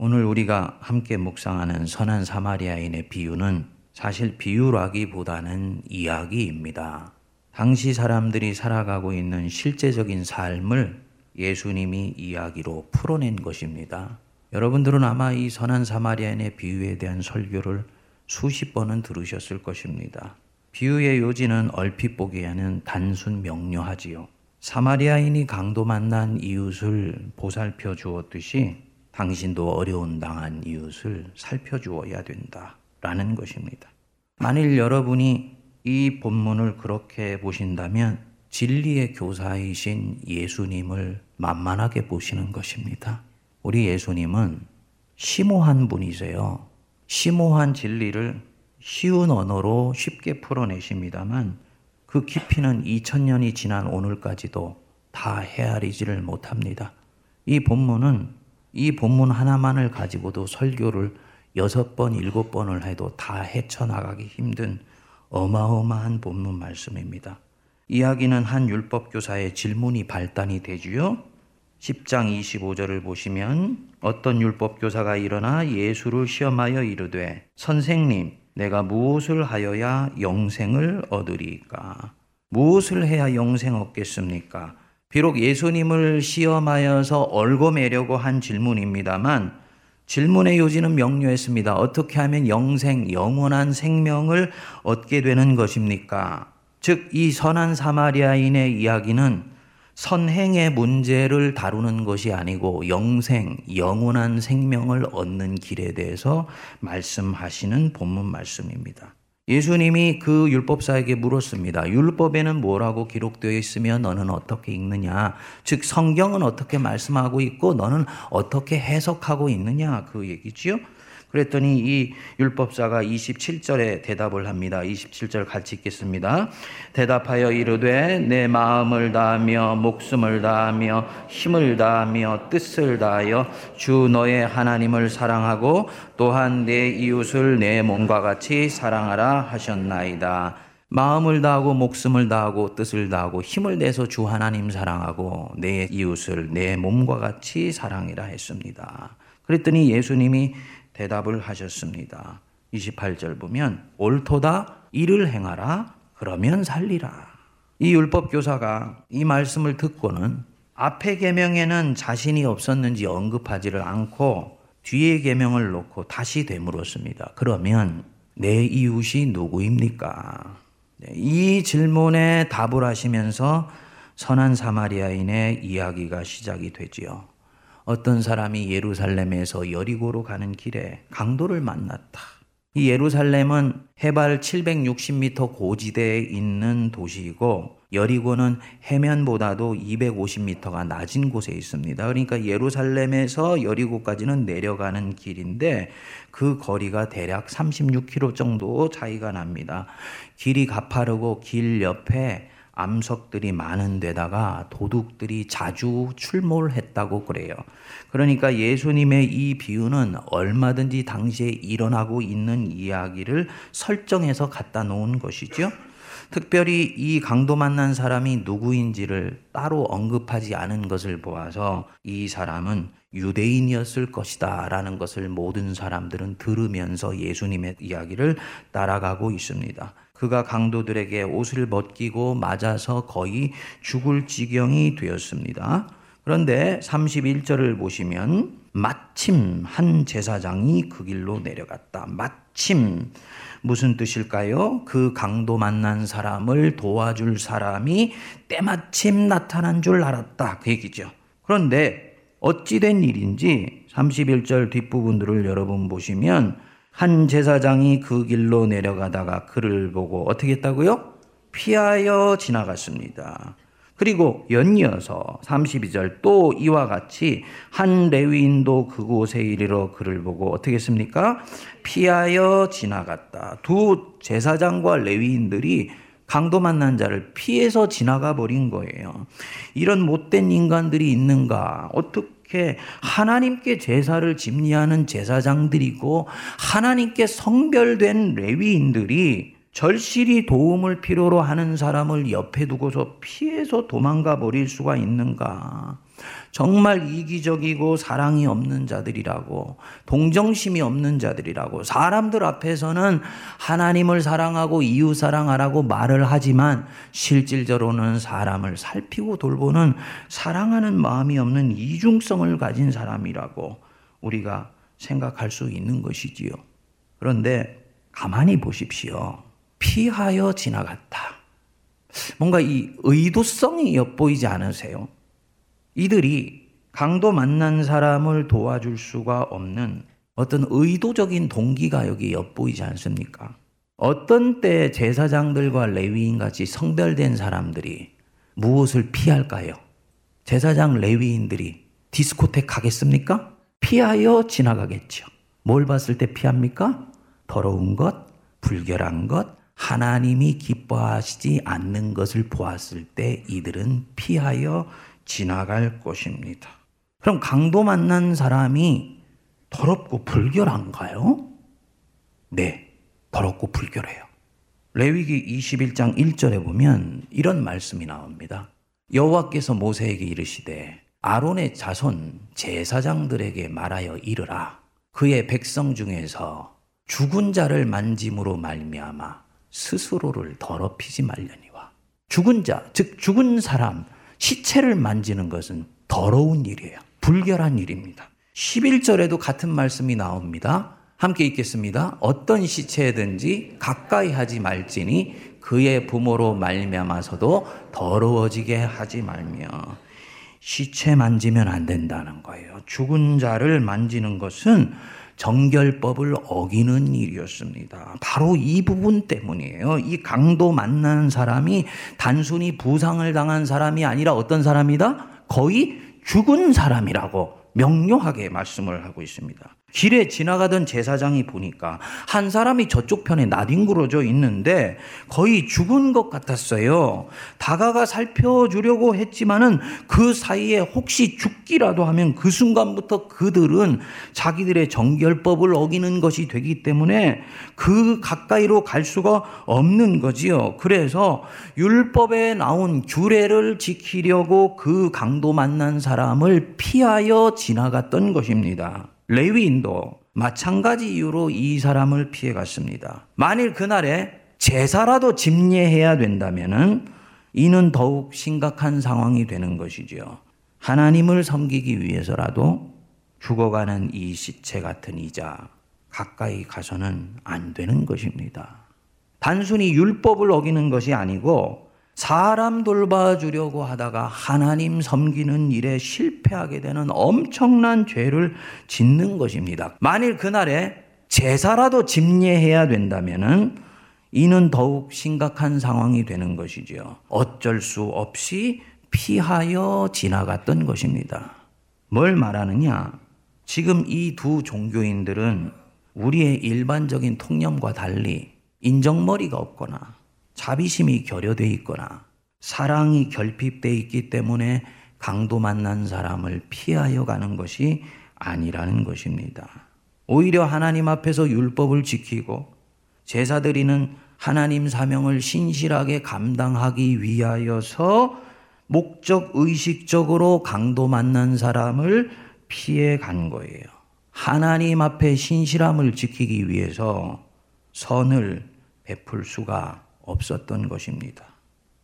오늘 우리가 함께 묵상하는 선한 사마리아인의 비유는 사실 비유라기보다는 이야기입니다. 당시 사람들이 살아가고 있는 실제적인 삶을 예수님이 이야기로 풀어낸 것입니다. 여러분들은 아마 이 선한 사마리아인의 비유에 대한 설교를 수십 번은 들으셨을 것입니다. 비유의 요지는 얼핏 보기에는 단순 명료하지요. 사마리아인이 강도 만난 이웃을 보살펴 주었듯이 당신도 어려운 당한 이웃을 살펴주어야 된다. 라는 것입니다. 만일 여러분이 이 본문을 그렇게 보신다면 진리의 교사이신 예수님을 만만하게 보시는 것입니다. 우리 예수님은 심오한 분이세요. 심오한 진리를 쉬운 언어로 쉽게 풀어내십니다만 그 깊이는 2000년이 지난 오늘까지도 다 헤아리지를 못합니다. 이 본문은 이 본문 하나만을 가지고도 설교를 여섯 번, 일곱 번을 해도 다 헤쳐나가기 힘든 어마어마한 본문 말씀입니다. 이야기는 한 율법교사의 질문이 발단이 되지요. 10장 25절을 보시면 어떤 율법교사가 일어나 예수를 시험하여 이르되 선생님 내가 무엇을 하여야 영생을 얻으리까? 무엇을 해야 영생 얻겠습니까? 비록 예수님을 시험하여서 얽어매려고 한 질문입니다만 질문의 요지는 명료했습니다. 어떻게 하면 영생, 영원한 생명을 얻게 되는 것입니까? 즉, 이 선한 사마리아인의 이야기는 선행의 문제를 다루는 것이 아니고 영생, 영원한 생명을 얻는 길에 대해서 말씀하시는 본문 말씀입니다. 예수님이 그 율법사에게 물었습니다. 율법에는 뭐라고 기록되어 있으면 너는 어떻게 읽느냐? 즉, 성경은 어떻게 말씀하고 있고 너는 어떻게 해석하고 있느냐? 그 얘기지요. 그랬더니 이 율법사가 27절에 대답을 합니다. 27절 같이 읽겠습니다. 대답하여 이르되 내 마음을 다하며 목숨을 다하며 힘을 다하며 뜻을 다하여 주 너의 하나님을 사랑하고 또한 내 이웃을 내 몸과 같이 사랑하라 하셨나이다. 마음을 다하고 목숨을 다하고 뜻을 다하고 힘을 내서 주 하나님 사랑하고 내 이웃을 내 몸과 같이 사랑이라 했습니다. 그랬더니 예수님이 대답을 하셨습니다. 28절 보면 옳도다 이를 행하라 그러면 살리라. 이 율법 교사가 이 말씀을 듣고는 앞의 계명에는 자신이 없었는지 언급하지를 않고 뒤에 계명을 놓고 다시 되물었습니다. 그러면 내 이웃이 누구입니까? 네, 이 질문에 답을 하시면서 선한 사마리아인의 이야기가 시작이 되지요. 어떤 사람이 예루살렘에서 여리고로 가는 길에 강도를 만났다. 이 예루살렘은 해발 760m 고지대에 있는 도시이고 여리고는 해면보다도 250m가 낮은 곳에 있습니다. 그러니까 예루살렘에서 여리고까지는 내려가는 길인데 그 거리가 대략 36km 정도 차이가 납니다. 길이 가파르고 길 옆에 암석들이 많은 데다가 도둑들이 자주 출몰했다고 그래요. 그러니까 예수님의 이 비유는 얼마든지 당시에 일어나고 있는 이야기를 설정해서 갖다 놓은 것이죠. 특별히 이 강도 만난 사람이 누구인지를 따로 언급하지 않은 것을 보아서 이 사람은 유대인이었을 것이다 라는 것을 모든 사람들은 들으면서 예수님의 이야기를 따라가고 있습니다. 그가 강도들에게 옷을 벗기고 맞아서 거의 죽을 지경이 되었습니다. 그런데 31절을 보시면 마침 한 제사장이 그 길로 내려갔다. 마침 무슨 뜻일까요? 그 강도 만난 사람을 도와줄 사람이 때마침 나타난 줄 알았다. 그 얘기죠. 그런데 어찌된 일인지 31절 뒷부분들을 여러분 보시면 한 제사장이 그 길로 내려가다가 그를 보고 어떻게 했다고요? 피하여 지나갔습니다. 그리고 연이어서 32절 또 이와 같이 한 레위인도 그곳에 이르러 그를 보고 어떻게 했습니까? 피하여 지나갔다. 두 제사장과 레위인들이 강도 만난 자를 피해서 지나가 버린 거예요. 이런 못된 인간들이 있는가? 어떻게 이렇게 하나님께 제사를 집리하는 제사장들이고 하나님께 성별된 레위인들이 절실히 도움을 필요로 하는 사람을 옆에 두고서 피해서 도망가 버릴 수가 있는가? 정말 이기적이고 사랑이 없는 자들이라고, 동정심이 없는 자들이라고, 사람들 앞에서는 하나님을 사랑하고 이웃 사랑하라고 말을 하지만 실질적으로는 사람을 살피고 돌보는 사랑하는 마음이 없는 이중성을 가진 사람이라고 우리가 생각할 수 있는 것이지요. 그런데 가만히 보십시오. 피하여 지나갔다. 뭔가 이 의도성이 엿보이지 않으세요? 이들이 강도 만난 사람을 도와줄 수가 없는 어떤 의도적인 동기가 여기 엿보이지 않습니까? 어떤 때 제사장들과 레위인 같이 성별된 사람들이 무엇을 피할까요? 제사장 레위인들이 디스코텍 가겠습니까? 피하여 지나가겠죠. 뭘 봤을 때 피합니까? 더러운 것, 불결한 것, 하나님이 기뻐하시지 않는 것을 보았을 때 이들은 피하여 지나갈 것입니다. 그럼 강도 만난 사람이 더럽고 불결한가요? 네, 더럽고 불결해요. 레위기 21장 1절에 보면 이런 말씀이 나옵니다. 여호와께서 모세에게 이르시되 아론의 자손 제사장들에게 말하여 이르라 그의 백성 중에서 죽은 자를 만짐으로 말미암아 스스로를 더럽히지 말려니와 죽은 자, 즉 죽은 사람, 시체를 만지는 것은 더러운 일이에요. 불결한 일입니다. 11절에도 같은 말씀이 나옵니다. 함께 읽겠습니다. 어떤 시체든지 가까이 하지 말지니 그의 부모로 말미암아서도 더러워지게 하지 말며 시체 만지면 안 된다는 거예요. 죽은 자를 만지는 것은 정결법을 어기는 일이었습니다. 바로 이 부분 때문이에요. 이 강도 만난 사람이 단순히 부상을 당한 사람이 아니라 어떤 사람이다? 거의 죽은 사람이라고 명료하게 말씀을 하고 있습니다. 길에 지나가던 제사장이 보니까 한 사람이 저쪽 편에 나뒹굴어져 있는데 거의 죽은 것 같았어요. 다가가 살펴주려고 했지만은 그 사이에 혹시 죽기라도 하면 그 순간부터 그들은 자기들의 정결법을 어기는 것이 되기 때문에 그 가까이로 갈 수가 없는 거지요. 그래서 율법에 나온 규례를 지키려고 그 강도 만난 사람을 피하여 지나갔던 것입니다. 레위인도 마찬가지 이유로 이 사람을 피해 갔습니다. 만일 그날에 제사라도 집례해야 된다면은 이는 더욱 심각한 상황이 되는 것이지요. 하나님을 섬기기 위해서라도 죽어가는 이 시체 같은 이자 가까이 가서는 안 되는 것입니다. 단순히 율법을 어기는 것이 아니고 사람 돌봐주려고 하다가 하나님 섬기는 일에 실패하게 되는 엄청난 죄를 짓는 것입니다. 만일 그날에 제사라도 집례해야 된다면은 이는 더욱 심각한 상황이 되는 것이지요. 어쩔 수 없이 피하여 지나갔던 것입니다. 뭘 말하느냐? 지금 이 두 종교인들은 우리의 일반적인 통념과 달리 인정머리가 없거나 자비심이 결여돼 있거나 사랑이 결핍돼 있기 때문에 강도 만난 사람을 피하여 가는 것이 아니라는 것입니다. 오히려 하나님 앞에서 율법을 지키고 제사 드리는 하나님 사명을 신실하게 감당하기 위하여서 목적 의식적으로 강도 만난 사람을 피해 간 거예요. 하나님 앞에 신실함을 지키기 위해서 선을 베풀 수가 없었던 것입니다.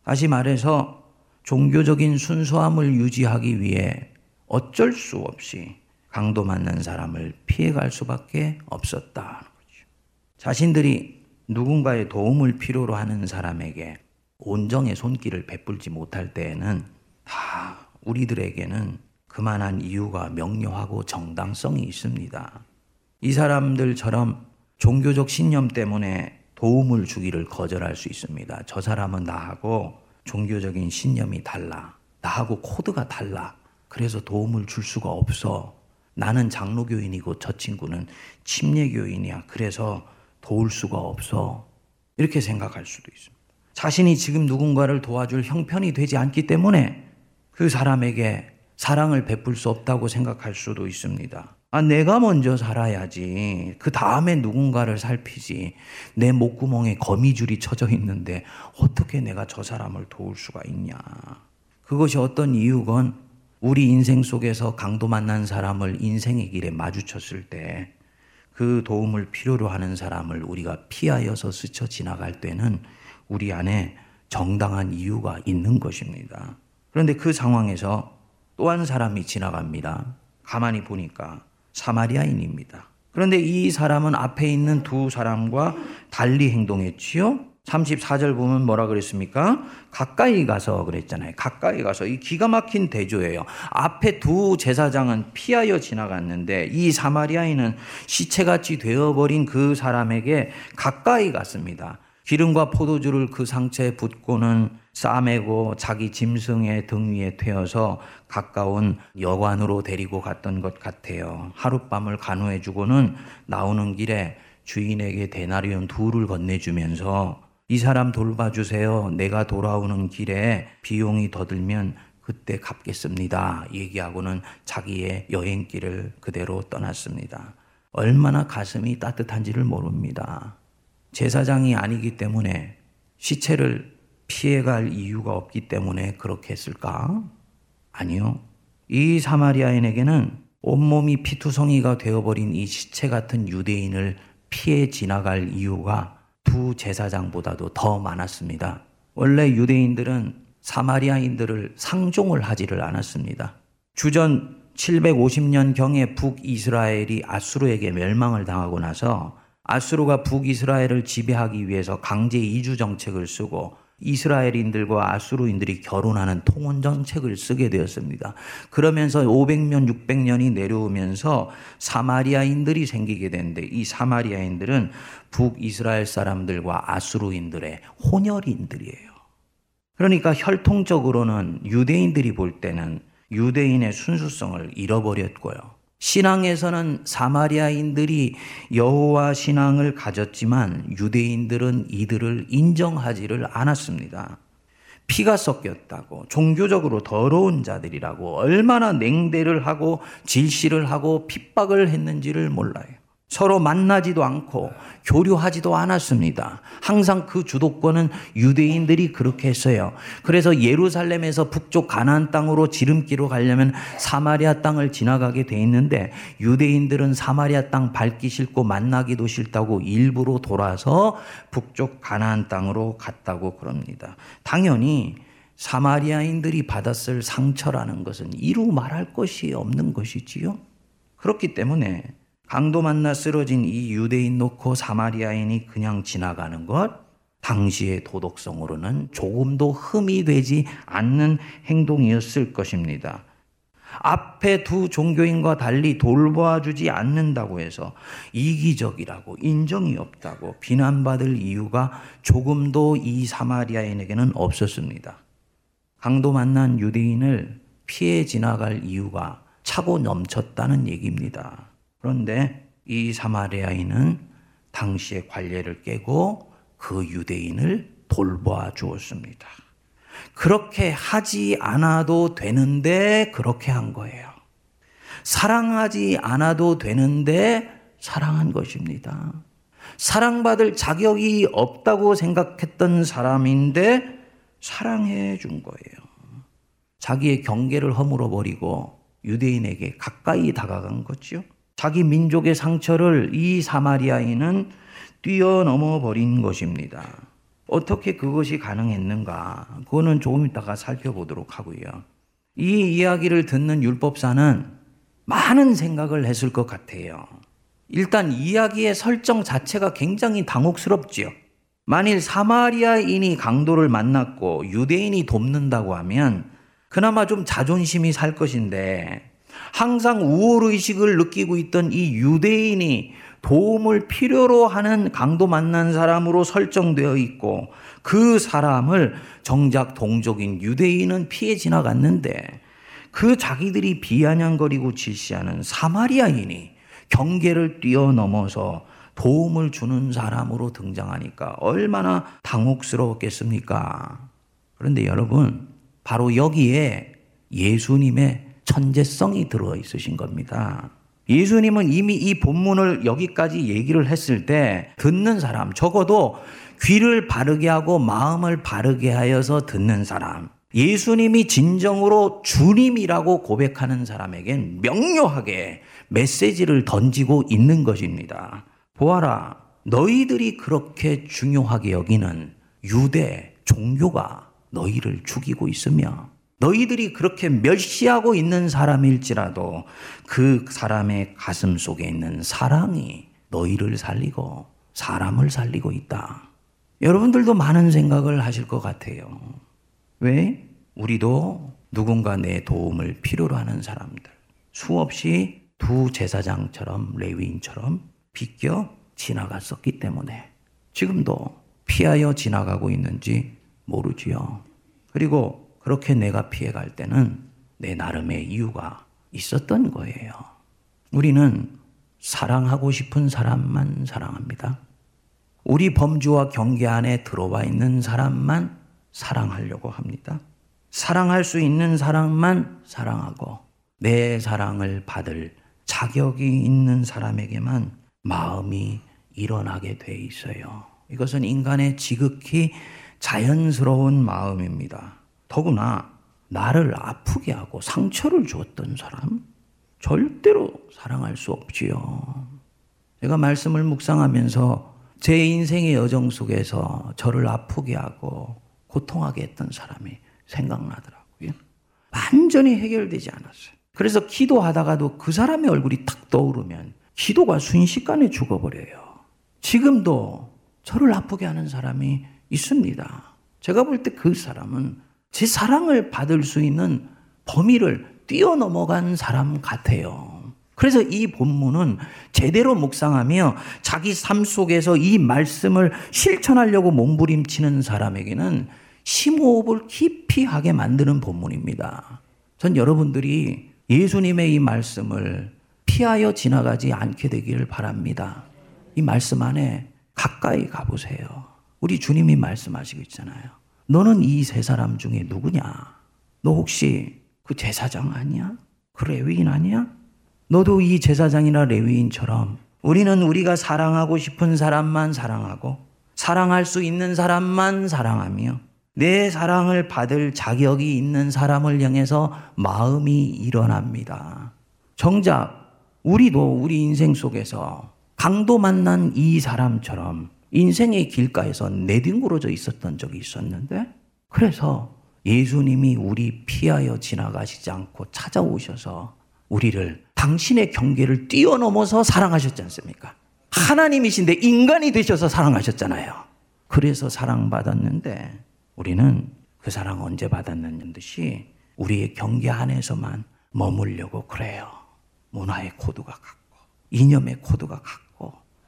다시 말해서 종교적인 순수함을 유지하기 위해 어쩔 수 없이 강도 맞는 사람을 피해갈 수밖에 없었다는 거죠. 자신들이 누군가의 도움을 필요로 하는 사람에게 온정의 손길을 베풀지 못할 때에는 다 우리들에게는 그만한 이유가 명료하고 정당성이 있습니다. 이 사람들처럼 종교적 신념 때문에 도움을 주기를 거절할 수 있습니다. 저 사람은 나하고 종교적인 신념이 달라. 나하고 코드가 달라. 그래서 도움을 줄 수가 없어. 나는 장로교인이고 저 친구는 침례교인이야. 그래서 도울 수가 없어. 이렇게 생각할 수도 있습니다. 자신이 지금 누군가를 도와줄 형편이 되지 않기 때문에 그 사람에게 사랑을 베풀 수 없다고 생각할 수도 있습니다. 아, 내가 먼저 살아야지. 그 다음에 누군가를 살피지. 내 목구멍에 거미줄이 쳐져 있는데 어떻게 내가 저 사람을 도울 수가 있냐. 그것이 어떤 이유건 우리 인생 속에서 강도 만난 사람을 인생의 길에 마주쳤을 때 그 도움을 필요로 하는 사람을 우리가 피하여서 스쳐 지나갈 때는 우리 안에 정당한 이유가 있는 것입니다. 그런데 그 상황에서 또 한 사람이 지나갑니다. 가만히 보니까 사마리아인입니다. 그런데 이 사람은 앞에 있는 두 사람과 달리 행동했지요. 34절 보면 뭐라 그랬습니까? 가까이 가서 그랬잖아요. 가까이 가서 이 기가 막힌 대조예요. 앞에 두 제사장은 피하여 지나갔는데 이 사마리아인은 시체같이 되어버린 그 사람에게 가까이 갔습니다. 기름과 포도주를 그 상처에 붓고는 싸매고 자기 짐승의 등 위에 태워서 가까운 여관으로 데리고 갔던 것 같아요. 하룻밤을 간호해주고는 나오는 길에 주인에게 데나리온 둘을 건네주면서 이 사람 돌봐주세요. 내가 돌아오는 길에 비용이 더 들면 그때 갚겠습니다. 얘기하고는 자기의 여행길을 그대로 떠났습니다. 얼마나 가슴이 따뜻한지를 모릅니다. 제사장이 아니기 때문에 시체를 피해갈 이유가 없기 때문에 그렇게 했을까? 아니요. 이 사마리아인에게는 온몸이 피투성이가 되어버린 이 시체 같은 유대인을 피해 지나갈 이유가 두 제사장보다도 더 많았습니다. 원래 유대인들은 사마리아인들을 상종을 하지를 않았습니다. 주전 750년경에 북이스라엘이 아수르에게 멸망을 당하고 나서 아수르가 북이스라엘을 지배하기 위해서 강제 이주 정책을 쓰고 이스라엘인들과 아수르인들이 결혼하는 통혼 정책을 쓰게 되었습니다. 그러면서 500년, 600년이 내려오면서 사마리아인들이 생기게 되는데 이 사마리아인들은 북이스라엘 사람들과 아수르인들의 혼혈인들이에요. 그러니까 혈통적으로는 유대인들이 볼 때는 유대인의 순수성을 잃어버렸고요. 신앙에서는 사마리아인들이 여호와 신앙을 가졌지만 유대인들은 이들을 인정하지를 않았습니다. 피가 섞였다고 종교적으로 더러운 자들이라고 얼마나 냉대를 하고 질시를 하고 핍박을 했는지를 몰라요. 서로 만나지도 않고 교류하지도 않았습니다. 항상 그 주도권은 유대인들이 그렇게 했어요. 그래서 예루살렘에서 북쪽 가나안 땅으로 지름길로 가려면 사마리아 땅을 지나가게 돼 있는데 유대인들은 사마리아 땅 밟기 싫고 만나기도 싫다고 일부러 돌아서 북쪽 가나안 땅으로 갔다고 그럽니다. 당연히 사마리아인들이 받았을 상처라는 것은 이루 말할 것이 없는 것이지요. 그렇기 때문에 강도 만나 쓰러진 이 유대인 놓고 사마리아인이 그냥 지나가는 것, 당시의 도덕성으로는 조금도 흠이 되지 않는 행동이었을 것입니다. 앞에 두 종교인과 달리 돌봐주지 않는다고 해서 이기적이라고 인정이 없다고 비난받을 이유가 조금도 이 사마리아인에게는 없었습니다. 강도 만난 유대인을 피해 지나갈 이유가 차고 넘쳤다는 얘기입니다. 그런데 이 사마리아인은 당시의 관례를 깨고 그 유대인을 돌보아 주었습니다. 그렇게 하지 않아도 되는데 그렇게 한 거예요. 사랑하지 않아도 되는데 사랑한 것입니다. 사랑받을 자격이 없다고 생각했던 사람인데 사랑해 준 거예요. 자기의 경계를 허물어 버리고 유대인에게 가까이 다가간 거죠. 자기 민족의 상처를 이 사마리아인은 뛰어넘어 버린 것입니다. 어떻게 그것이 가능했는가? 그거는 조금 이따가 살펴보도록 하고요. 이 이야기를 듣는 율법사는 많은 생각을 했을 것 같아요. 일단 이야기의 설정 자체가 굉장히 당혹스럽지요. 만일 사마리아인이 강도를 만났고 유대인이 돕는다고 하면 그나마 좀 자존심이 살 것인데 항상 우월의식을 느끼고 있던 이 유대인이 도움을 필요로 하는 강도 만난 사람으로 설정되어 있고 그 사람을 정작 동족인 유대인은 피해 지나갔는데 그 자기들이 비아냥거리고 질시하는 사마리아인이 경계를 뛰어넘어서 도움을 주는 사람으로 등장하니까 얼마나 당혹스러웠겠습니까? 그런데 여러분, 바로 여기에 예수님의 천재성이 들어 있으신 겁니다. 예수님은 이미 이 본문을 여기까지 얘기를 했을 때 듣는 사람, 적어도 귀를 바르게 하고 마음을 바르게 하여서 듣는 사람, 예수님이 진정으로 주님이라고 고백하는 사람에겐 명료하게 메시지를 던지고 있는 것입니다. 보아라, 너희들이 그렇게 중요하게 여기는 유대 종교가 너희를 죽이고 있으며 너희들이 그렇게 멸시하고 있는 사람일지라도 그 사람의 가슴 속에 있는 사랑이 너희를 살리고 사람을 살리고 있다. 여러분들도 많은 생각을 하실 것 같아요. 왜? 우리도 누군가 내 도움을 필요로 하는 사람들. 수없이 두 제사장처럼 레위인처럼 비껴 지나갔었기 때문에 지금도 피하여 지나가고 있는지 모르지요. 그리고 그렇게 내가 피해갈 때는 내 나름의 이유가 있었던 거예요. 우리는 사랑하고 싶은 사람만 사랑합니다. 우리 범주와 경계 안에 들어와 있는 사람만 사랑하려고 합니다. 사랑할 수 있는 사람만 사랑하고 내 사랑을 받을 자격이 있는 사람에게만 마음이 일어나게 돼 있어요. 이것은 인간의 지극히 자연스러운 마음입니다. 더구나 나를 아프게 하고 상처를 주었던 사람 절대로 사랑할 수 없지요. 제가 말씀을 묵상하면서 제 인생의 여정 속에서 저를 아프게 하고 고통하게 했던 사람이 생각나더라고요. 완전히 해결되지 않았어요. 그래서 기도하다가도 그 사람의 얼굴이 탁 떠오르면 기도가 순식간에 죽어버려요. 지금도 저를 아프게 하는 사람이 있습니다. 제가 볼 때 그 사람은 제 사랑을 받을 수 있는 범위를 뛰어넘어간 사람 같아요. 그래서 이 본문은 제대로 묵상하며 자기 삶 속에서 이 말씀을 실천하려고 몸부림치는 사람에게는 심호흡을 깊이 하게 만드는 본문입니다. 전 여러분들이 예수님의 이 말씀을 피하여 지나가지 않게 되기를 바랍니다. 이 말씀 안에 가까이 가보세요. 우리 주님이 말씀하시고 있잖아요. 너는 이 세 사람 중에 누구냐? 너 혹시 그 제사장 아니야? 그 레위인 아니야? 너도 이 제사장이나 레위인처럼 우리는 우리가 사랑하고 싶은 사람만 사랑하고 사랑할 수 있는 사람만 사랑하며 내 사랑을 받을 자격이 있는 사람을 향해서 마음이 일어납니다. 정작 우리도 우리 인생 속에서 강도 만난 이 사람처럼 인생의 길가에서 내뒹굴어져 있었던 적이 있었는데 그래서 예수님이 우리 피하여 지나가시지 않고 찾아오셔서 우리를 당신의 경계를 뛰어넘어서 사랑하셨지 않습니까? 하나님이신데 인간이 되셔서 사랑하셨잖아요. 그래서 사랑받았는데 우리는 그 사랑 언제 받았느냐는 듯이 우리의 경계 안에서만 머물려고 그래요. 문화의 코드가 같고, 이념의 코드가 같고,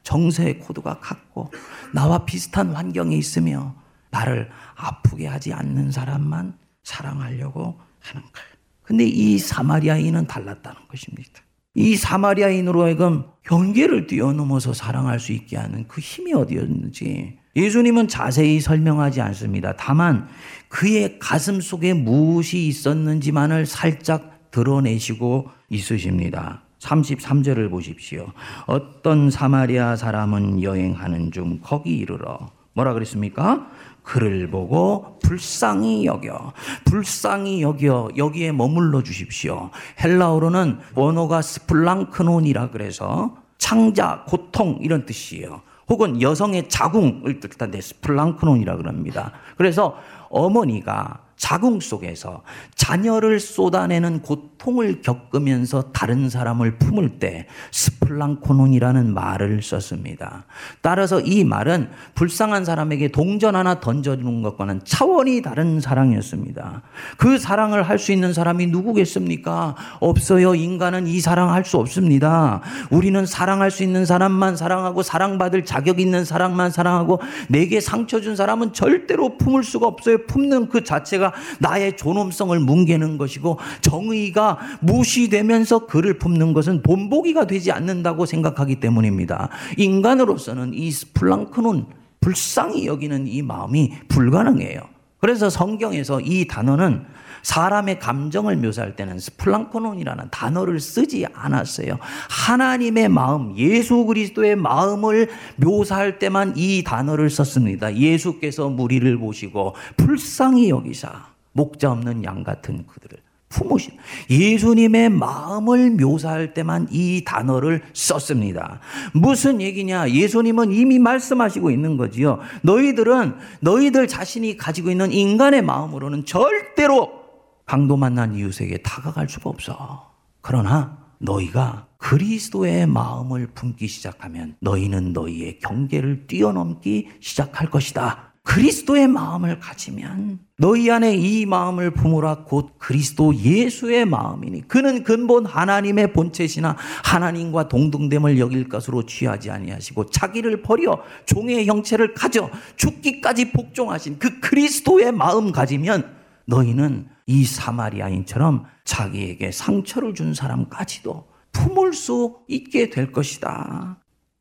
정세의 코드가 같고, 나와 비슷한 환경에 있으며 나를 아프게 하지 않는 사람만 사랑하려고 하는 거예요. 근데 이 사마리아인은 달랐다는 것입니다. 이 사마리아인으로 하여금 경계를 뛰어넘어서 사랑할 수 있게 하는 그 힘이 어디였는지 예수님은 자세히 설명하지 않습니다. 다만 그의 가슴 속에 무엇이 있었는지만을 살짝 드러내시고 있으십니다. 33절을 보십시오. 어떤 사마리아 사람은 여행하는 중 거기 이르러 뭐라 그랬습니까? 그를 보고 불쌍히 여겨, 불쌍히 여겨 여기에 머물러 주십시오. 헬라어로는 원어가 스플랑크논이라 그래서 창자, 고통 이런 뜻이에요. 혹은 여성의 자궁을 뜻한데 스플랑크논이라 그럽니다. 그래서 어머니가 자궁 속에서 자녀를 쏟아내는 고통을 겪으면서 다른 사람을 품을 때 스플랑코논이라는 말을 썼습니다. 따라서 이 말은 불쌍한 사람에게 동전 하나 던져주는 것과는 차원이 다른 사랑이었습니다. 그 사랑을 할 수 있는 사람이 누구겠습니까? 없어요. 인간은 이 사랑 할 수 없습니다. 우리는 사랑할 수 있는 사람만 사랑하고 사랑받을 자격 있는 사랑만 사랑하고 내게 상처 준 사람은 절대로 품을 수가 없어요. 품는 그 자체가 자체가 나의 존엄성을 뭉개는 것이고 정의가 무시되면서 그를 품는 것은 본보기가 되지 않는다고 생각하기 때문입니다. 인간으로서는 이 플랑크는 불쌍히 여기는 이 마음이 불가능해요. 그래서 성경에서 이 단어는 사람의 감정을 묘사할 때는 스플랑코논이라는 단어를 쓰지 않았어요. 하나님의 마음, 예수 그리스도의 마음을 묘사할 때만 이 단어를 썼습니다. 예수께서 무리를 보시고 불쌍히 여기사 목자 없는 양 같은 그들을 품으신 예수님의 마음을 묘사할 때만 이 단어를 썼습니다. 무슨 얘기냐? 예수님은 이미 말씀하시고 있는 거지요. 너희들은 너희들 자신이 가지고 있는 인간의 마음으로는 절대로 강도 만난 이웃에게 다가갈 수가 없어. 그러나 너희가 그리스도의 마음을 품기 시작하면 너희는 너희의 경계를 뛰어넘기 시작할 것이다. 그리스도의 마음을 가지면 너희 안에 이 마음을 품으라 곧 그리스도 예수의 마음이니 그는 근본 하나님의 본체시나 하나님과 동등됨을 여길 것으로 취하지 아니하시고 자기를 버려 종의 형체를 가져 죽기까지 복종하신 그 그리스도의 마음 가지면 너희는 이 사마리아인처럼 자기에게 상처를 준 사람까지도 품을 수 있게 될 것이다.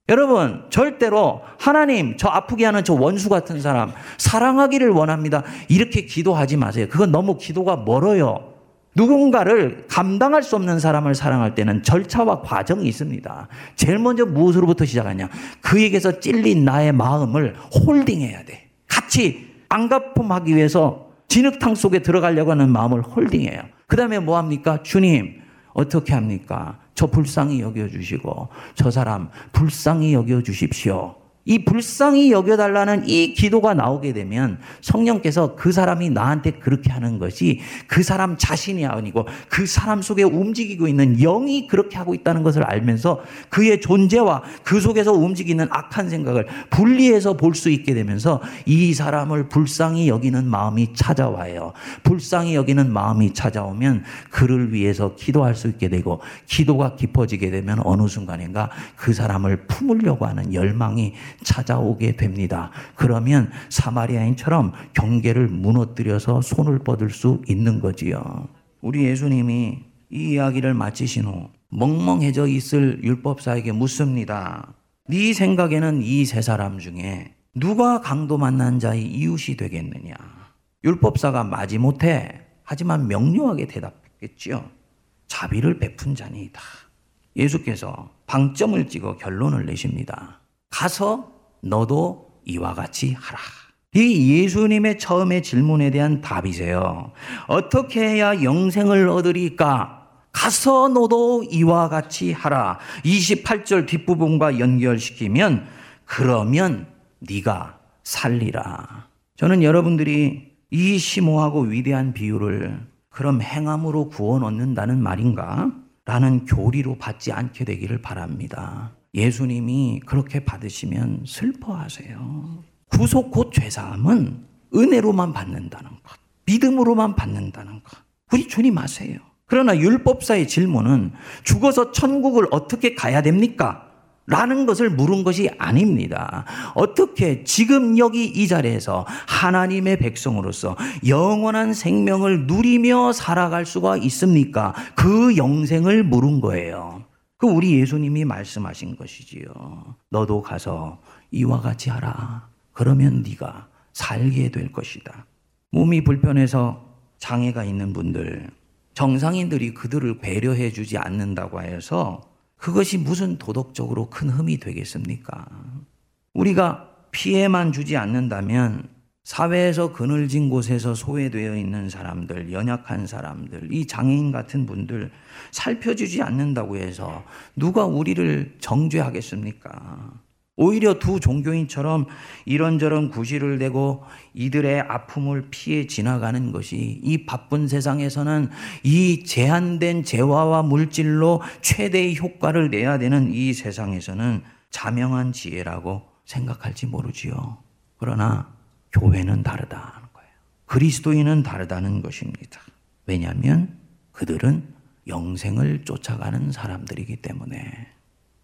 여러분, 절대로 하나님, 저 아프게 하는 저 원수 같은 사람, 사랑하기를 원합니다. 이렇게 기도하지 마세요. 그건 너무 기도가 멀어요. 누군가를 감당할 수 없는 사람을 사랑할 때는 절차와 과정이 있습니다. 제일 먼저 무엇으로부터 시작하냐? 그에게서 찔린 나의 마음을 홀딩해야 돼. 같이 안가품하기 위해서 진흙탕 속에 들어가려고 하는 마음을 홀딩해요. 그 다음에 뭐 합니까? 주님, 어떻게 합니까? 저 불쌍히 여겨주시고 저 사람 불쌍히 여겨주십시오. 이 불쌍히 여겨달라는 이 기도가 나오게 되면 성령께서 그 사람이 나한테 그렇게 하는 것이 그 사람 자신이 아니고 그 사람 속에 움직이고 있는 영이 그렇게 하고 있다는 것을 알면서 그의 존재와 그 속에서 움직이는 악한 생각을 분리해서 볼 수 있게 되면서 이 사람을 불쌍히 여기는 마음이 찾아와요. 불쌍히 여기는 마음이 찾아오면 그를 위해서 기도할 수 있게 되고 기도가 깊어지게 되면 어느 순간인가 그 사람을 품으려고 하는 열망이 찾아오게 됩니다. 그러면 사마리아인처럼 경계를 무너뜨려서 손을 뻗을 수 있는 거지요. 우리 예수님이 이 이야기를 마치신 후 멍멍해져 있을 율법사에게 묻습니다. 네 생각에는 이 세 사람 중에 누가 강도 만난 자의 이웃이 되겠느냐? 율법사가 마지못해 하지만 명료하게 대답했겠지요. 자비를 베푼 자니이다. 예수께서 방점을 찍어 결론을 내십니다. 가서 너도 이와 같이 하라. 이 예수님의 처음의 질문에 대한 답이세요. 어떻게 해야 영생을 얻으리까? 가서 너도 이와 같이 하라. 28절 뒷부분과 연결시키면 그러면 네가 살리라. 저는 여러분들이 이 심오하고 위대한 비유를 그럼 행함으로 구원 얻는다는 말인가? 라는 교리로 받지 않게 되기를 바랍니다. 예수님이 그렇게 받으시면 슬퍼하세요. 구속 곧 죄사함은 은혜로만 받는다는 것, 믿음으로만 받는다는 것. 우리 주님 아세요. 그러나 율법사의 질문은 죽어서 천국을 어떻게 가야 됩니까? 라는 것을 물은 것이 아닙니다. 어떻게 지금 여기 이 자리에서 하나님의 백성으로서 영원한 생명을 누리며 살아갈 수가 있습니까? 그 영생을 물은 거예요. 그 우리 예수님이 말씀하신 것이지요. 너도 가서 이와 같이 하라. 그러면 네가 살게 될 것이다. 몸이 불편해서 장애가 있는 분들, 정상인들이 그들을 배려해 주지 않는다고 해서 그것이 무슨 도덕적으로 큰 흠이 되겠습니까? 우리가 피해만 주지 않는다면 사회에서 그늘진 곳에서 소외되어 있는 사람들, 연약한 사람들, 이 장애인 같은 분들 살펴주지 않는다고 해서 누가 우리를 정죄하겠습니까? 오히려 두 종교인처럼 이런저런 구실을 대고 이들의 아픔을 피해 지나가는 것이 이 바쁜 세상에서는 이 제한된 재화와 물질로 최대의 효과를 내야 되는 이 세상에서는 자명한 지혜라고 생각할지 모르지요. 그러나 교회는 다르다는 거예요. 그리스도인은 다르다는 것입니다. 왜냐하면 그들은 영생을 쫓아가는 사람들이기 때문에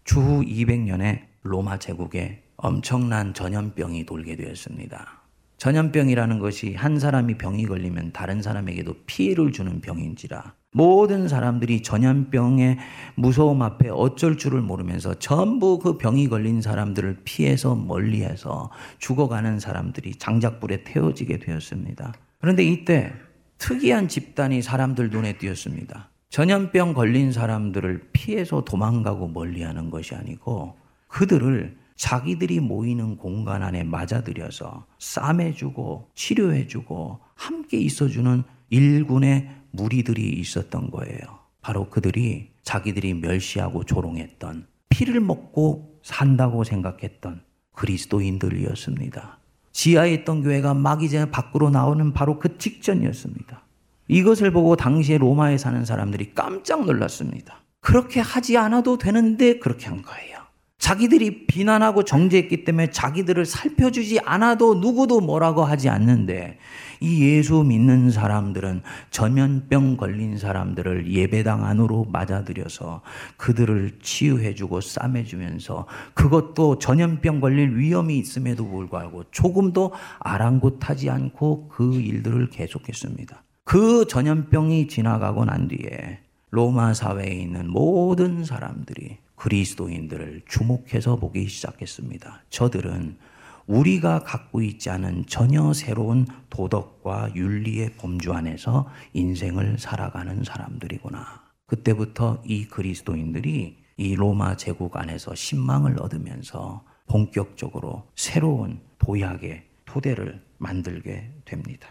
주후 200년에 로마 제국에 엄청난 전염병이 돌게 되었습니다. 전염병이라는 것이 한 사람이 병이 걸리면 다른 사람에게도 피해를 주는 병인지라 모든 사람들이 전염병의 무서움 앞에 어쩔 줄을 모르면서 전부 그 병이 걸린 사람들을 피해서 멀리해서 죽어가는 사람들이 장작불에 태워지게 되었습니다. 그런데 이때 특이한 집단이 사람들 눈에 띄었습니다. 전염병 걸린 사람들을 피해서 도망가고 멀리하는 것이 아니고 그들을 자기들이 모이는 공간 안에 맞아들여서 싸매주고 치료해주고 함께 있어주는 일군의 무리들이 있었던 거예요. 바로 그들이 자기들이 멸시하고 조롱했던 피를 먹고 산다고 생각했던 그리스도인들이었습니다. 지하에 있던 교회가 막 이제 밖으로 나오는 바로 그 직전이었습니다. 이것을 보고 당시에 로마에 사는 사람들이 깜짝 놀랐습니다. 그렇게 하지 않아도 되는데 그렇게 한 거예요. 자기들이 비난하고 정죄했기 때문에 자기들을 살펴주지 않아도 누구도 뭐라고 하지 않는데 이 예수 믿는 사람들은 전염병 걸린 사람들을 예배당 안으로 맞아들여서 그들을 치유해주고 싸매주면서 그것도 전염병 걸릴 위험이 있음에도 불구하고 조금도 아랑곳하지 않고 그 일들을 계속했습니다. 그 전염병이 지나가고 난 뒤에 로마 사회에 있는 모든 사람들이 그리스도인들을 주목해서 보기 시작했습니다. 저들은 우리가 갖고 있지 않은 전혀 새로운 도덕과 윤리의 범주 안에서 인생을 살아가는 사람들이구나. 그때부터 이 그리스도인들이 이 로마 제국 안에서 신망을 얻으면서 본격적으로 새로운 도약의 토대를 만들게 됩니다.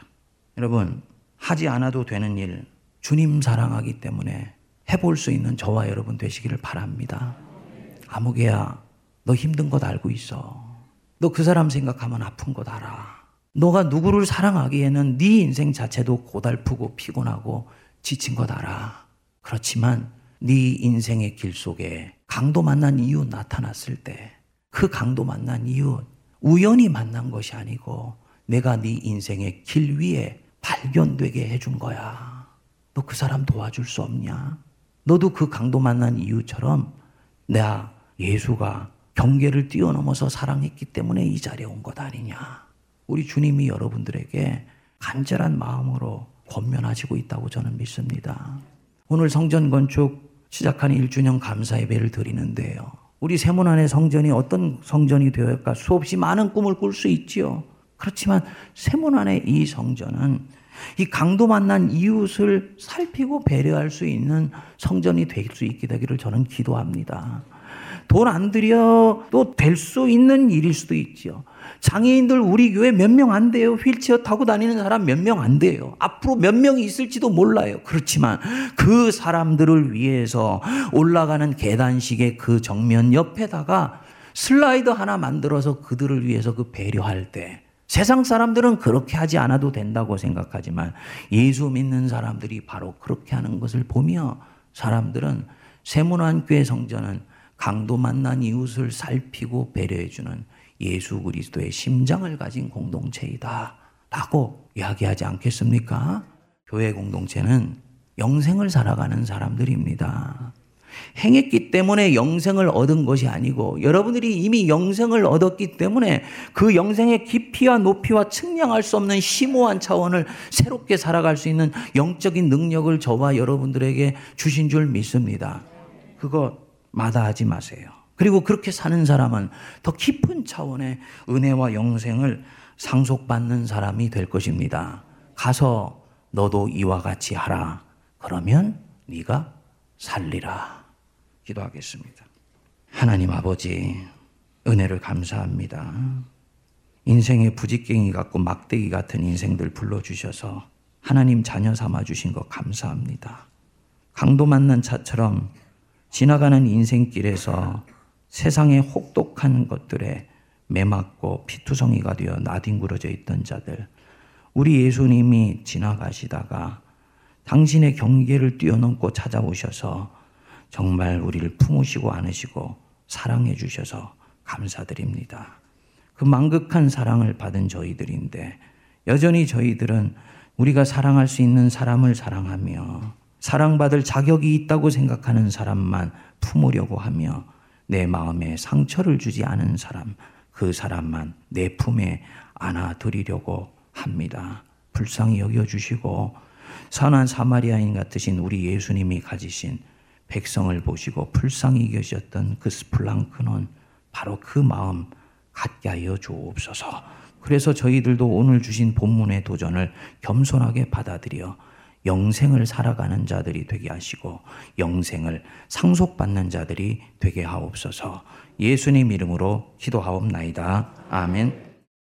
여러분, 하지 않아도 되는 일, 주님 사랑하기 때문에 해볼 수 있는 저와 여러분 되시기를 바랍니다. 아무개야, 너 힘든 것 알고 있어. 너 그 사람 생각하면 아픈 것 알아. 너가 누구를 사랑하기에는 네 인생 자체도 고달프고 피곤하고 지친 것 알아. 그렇지만 네 인생의 길 속에 강도 만난 이유 나타났을 때 그 강도 만난 이유 우연히 만난 것이 아니고 내가 네 인생의 길 위에 발견되게 해준 거야. 너 그 사람 도와줄 수 없냐? 너도 그 강도 만난 이유처럼 내가 예수가 경계를 뛰어넘어서 사랑했기 때문에 이 자리에 온 것 아니냐. 우리 주님이 여러분들에게 간절한 마음으로 권면하시고 있다고 저는 믿습니다. 오늘 성전 건축 시작한 1주년 감사 예배를 드리는데요. 우리 세문 안의 성전이 어떤 성전이 되어까 수없이 많은 꿈을 꿀 수 있지요. 그렇지만 세문 안의 이 성전은 이 강도 만난 이웃을 살피고 배려할 수 있는 성전이 될 수 있게 되기를 저는 기도합니다. 돈 안 들여도 될수 있는 일일 수도 있죠. 장애인들 우리 교회 몇 명 안 돼요. 휠체어 타고 다니는 사람 몇 명 안 돼요. 앞으로 몇 명이 있을지도 몰라요. 그렇지만 그 사람들을 위해서 올라가는 계단식의 그 정면 옆에다가 슬라이드 하나 만들어서 그들을 위해서 그 배려할 때 세상 사람들은 그렇게 하지 않아도 된다고 생각하지만 예수 믿는 사람들이 바로 그렇게 하는 것을 보며 사람들은 세문안교회 성전은 강도 만난 이웃을 살피고 배려해주는 예수 그리스도의 심장을 가진 공동체이다. 라고 이야기하지 않겠습니까? 교회 공동체는 영생을 살아가는 사람들입니다. 행했기 때문에 영생을 얻은 것이 아니고 여러분들이 이미 영생을 얻었기 때문에 그 영생의 깊이와 높이와 측량할 수 없는 심오한 차원을 새롭게 살아갈 수 있는 영적인 능력을 저와 여러분들에게 주신 줄 믿습니다. 그거 마다하지 마세요. 그리고 그렇게 사는 사람은 더 깊은 차원의 은혜와 영생을 상속받는 사람이 될 것입니다. 가서 너도 이와 같이 하라. 그러면 네가 살리라. 기도하겠습니다. 하나님 아버지, 은혜를 감사합니다. 인생의 부직갱이 같고 막대기 같은 인생들 불러주셔서 하나님 자녀 삼아 주신 것 감사합니다. 강도 만난 차처럼 지나가는 인생길에서 세상의 혹독한 것들에 매맞고 피투성이가 되어 나뒹굴어져 있던 자들, 우리 예수님이 지나가시다가 당신의 경계를 뛰어넘고 찾아오셔서 정말 우리를 품으시고 안으시고 사랑해 주셔서 감사드립니다. 그 망극한 사랑을 받은 저희들인데 여전히 저희들은 우리가 사랑할 수 있는 사람을 사랑하며 사랑받을 자격이 있다고 생각하는 사람만 품으려고 하며 내 마음에 상처를 주지 않은 사람, 그 사람만 내 품에 안아드리려고 합니다. 불쌍히 여겨주시고 선한 사마리아인 같으신 우리 예수님이 가지신 백성을 보시고 불쌍히 여기셨던 그 스플랑크는 바로 그 마음 갖게 하여 주옵소서. 그래서 저희들도 오늘 주신 본문의 도전을 겸손하게 받아들여 영생을 살아가는 자들이 되게 하시고 영생을 상속받는 자들이 되게 하옵소서. 예수님 이름으로 기도하옵나이다. 아멘.